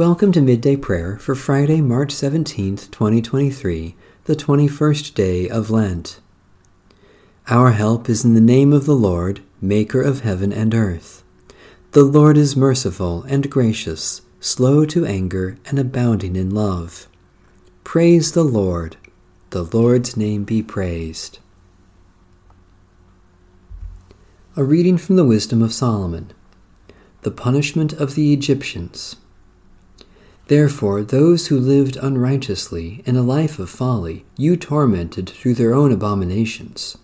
Welcome to Midday Prayer for Friday, March 17th, 2023, the 21st day of Lent. Our help is in the name of the Lord, Maker of heaven and earth. The Lord is merciful and gracious, slow to anger, and abounding in love. Praise the Lord. The Lord's name be praised. A reading from the Wisdom of Solomon. The punishment of the Egyptians. Therefore, those who lived unrighteously in a life of folly, you tormented through their own abominations.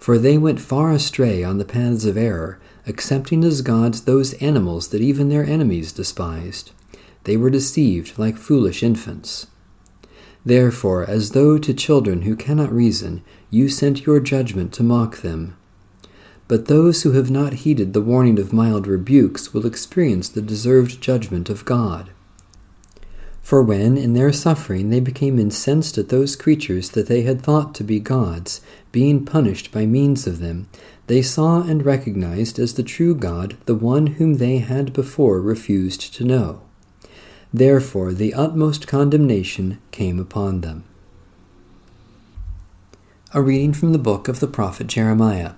For they went far astray on the paths of error, accepting as gods those animals that even their enemies despised. They were deceived like foolish infants. Therefore, as though to children who cannot reason, you sent your judgment to mock them. But those who have not heeded the warning of mild rebukes will experience the deserved judgment of God. For when, in their suffering, they became incensed at those creatures that they had thought to be gods, being punished by means of them, they saw and recognized as the true God the one whom they had before refused to know. Therefore, the utmost condemnation came upon them. A reading from the book of the prophet Jeremiah.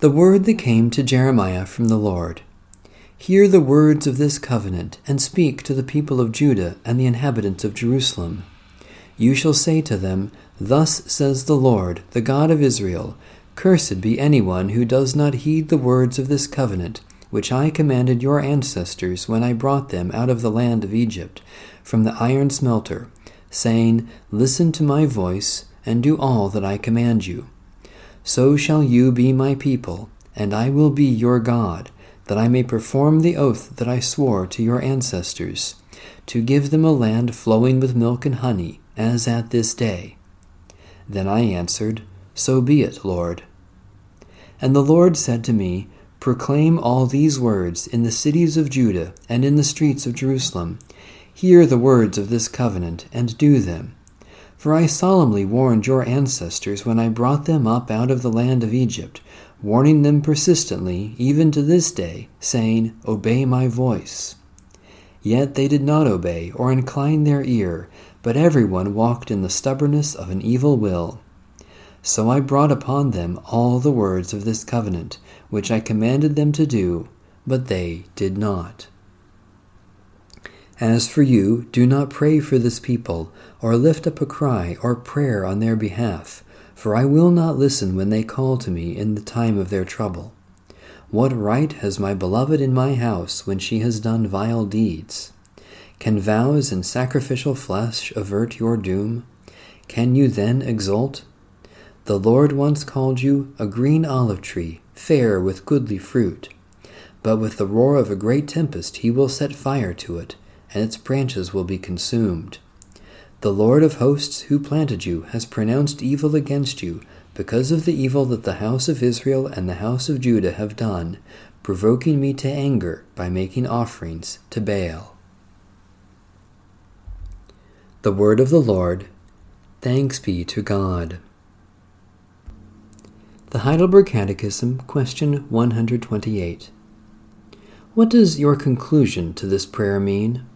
The word that came to Jeremiah from the Lord. Hear the words of this covenant, and speak to the people of Judah and the inhabitants of Jerusalem. You shall say to them, Thus says the Lord, the God of Israel Cursed be anyone who does not heed the words of this covenant, which I commanded your ancestors when I brought them out of the land of Egypt, from the iron smelter, saying, Listen to my voice, and do all that I command you. So shall you be my people, and I will be your God that I may perform the oath that I swore to your ancestors, to give them a land flowing with milk and honey, as at this day. Then I answered, So be it, Lord. And the Lord said to me, Proclaim all these words in the cities of Judah and in the streets of Jerusalem. Hear the words of this covenant, and do them. For I solemnly warned your ancestors when I brought them up out of the land of Egypt warning them persistently, even to this day, saying, Obey my voice. Yet they did not obey or incline their ear, but everyone walked in the stubbornness of an evil will. So I brought upon them all the words of this covenant, which I commanded them to do, but they did not. As for you, do not pray for this people, or lift up a cry or prayer on their behalf for I will not listen when they call to me in the time of their trouble. What right has my beloved in my house when she has done vile deeds? Can vows and sacrificial flesh avert your doom? Can you then exult? The Lord once called you a green olive tree, fair with goodly fruit. But with the roar of a great tempest he will set fire to it, and its branches will be consumed. The Lord of hosts who planted you has pronounced evil against you because of the evil that the house of Israel and the house of Judah have done, provoking me to anger by making offerings to Baal. The word of the Lord. Thanks be to God. The Heidelberg Catechism, question 128. What does your conclusion to this prayer mean?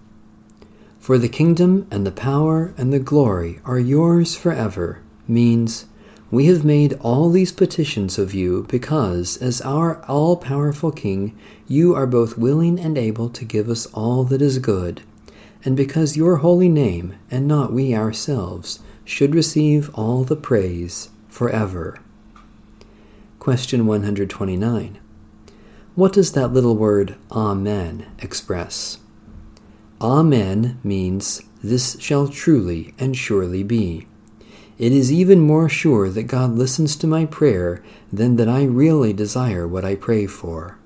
For the kingdom and the power and the glory are yours forever means we have made all these petitions of you because, as our all powerful King, you are both willing and able to give us all that is good, and because your holy name, and not we ourselves, should receive all the praise forever. Question 129. What does that little word Amen express? Amen means, This shall truly and surely be. It is even more sure that God listens to my prayer than that I really desire what I pray for.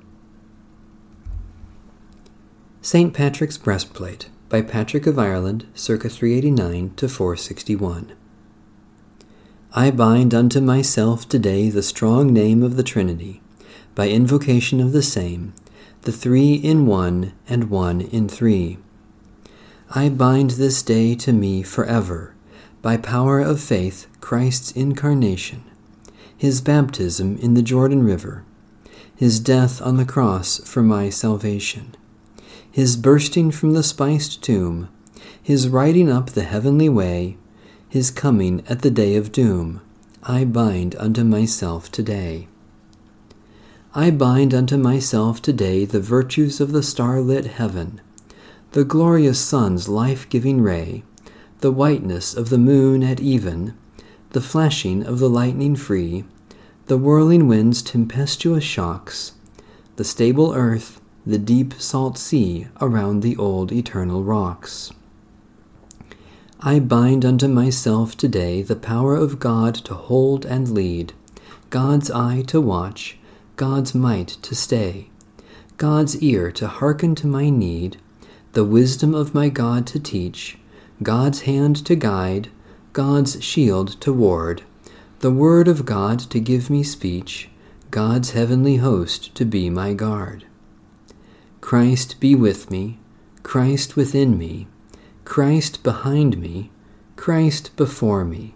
St. Patrick's Breastplate by Patrick of Ireland, circa 389 to 461. I bind unto myself today the strong name of the Trinity, by invocation of the same, the three in one and one in three I bind this day to me forever, by power of faith, Christ's incarnation, his baptism in the Jordan River, his death on the cross for my salvation, his bursting from the spiced tomb, his riding up the heavenly way, his coming at the day of doom, I bind unto myself today. I bind unto myself today the virtues of the starlit heaven, the glorious sun's life giving ray, the whiteness of the moon at even, the flashing of the lightning free, the whirling wind's tempestuous shocks, the stable earth, the deep salt sea around the old eternal rocks. I bind unto myself today the power of God to hold and lead, God's eye to watch, God's might to stay, God's ear to hearken to my need, the wisdom of my God to teach, God's hand to guide, God's shield to ward, the word of God to give me speech, God's heavenly host to be my guard. Christ be with me, Christ within me, Christ behind me, Christ before me,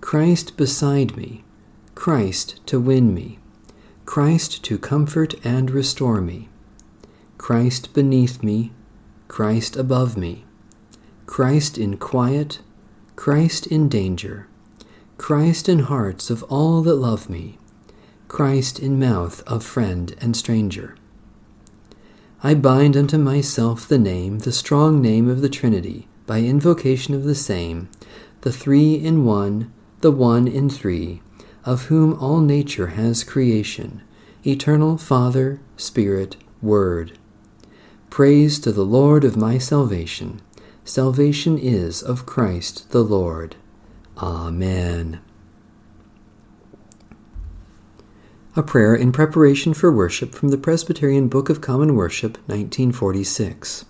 Christ beside me, Christ to win me, Christ to comfort and restore me, Christ beneath me, Christ above me, Christ in quiet, Christ in danger, Christ in hearts of all that love me, Christ in mouth of friend and stranger. I bind unto myself the name, the strong name of the Trinity, by invocation of the same, the three in one, the one in three, of whom all nature has creation, eternal Father, Spirit, Word. Praise to the Lord of my salvation. Salvation is of Christ the Lord. Amen. A prayer in preparation for worship from the Presbyterian Book of Common Worship, 1946.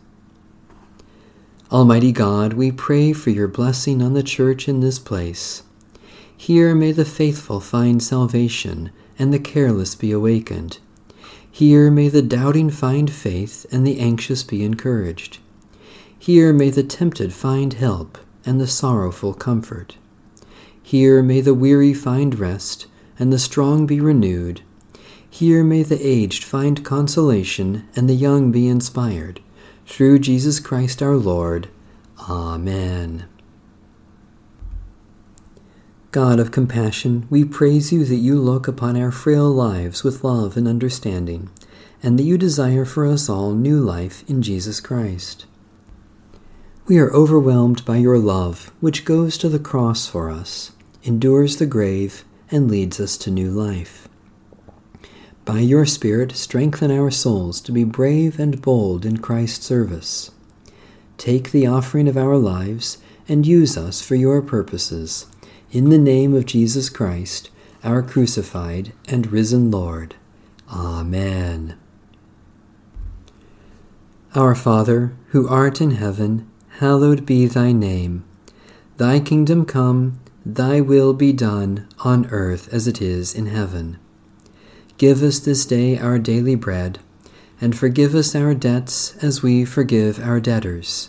Almighty God, we pray for your blessing on the Church in this place. Here may the faithful find salvation and the careless be awakened. Here may the doubting find faith and the anxious be encouraged. Here may the tempted find help and the sorrowful comfort. Here may the weary find rest and the strong be renewed. Here may the aged find consolation, and the young be inspired. Through Jesus Christ our Lord. Amen. God of compassion, we praise you that you look upon our frail lives with love and understanding, and that you desire for us all new life in Jesus Christ. We are overwhelmed by your love, which goes to the cross for us, endures the grave, and leads us to new life. By your Spirit, strengthen our souls to be brave and bold in Christ's service. Take the offering of our lives and use us for your purposes. In the name of Jesus Christ, our crucified and risen Lord. Amen. Our Father, who art in heaven, hallowed be thy name. Thy kingdom come Thy will be done on earth as it is in heaven. Give us this day our daily bread, and forgive us our debts as we forgive our debtors.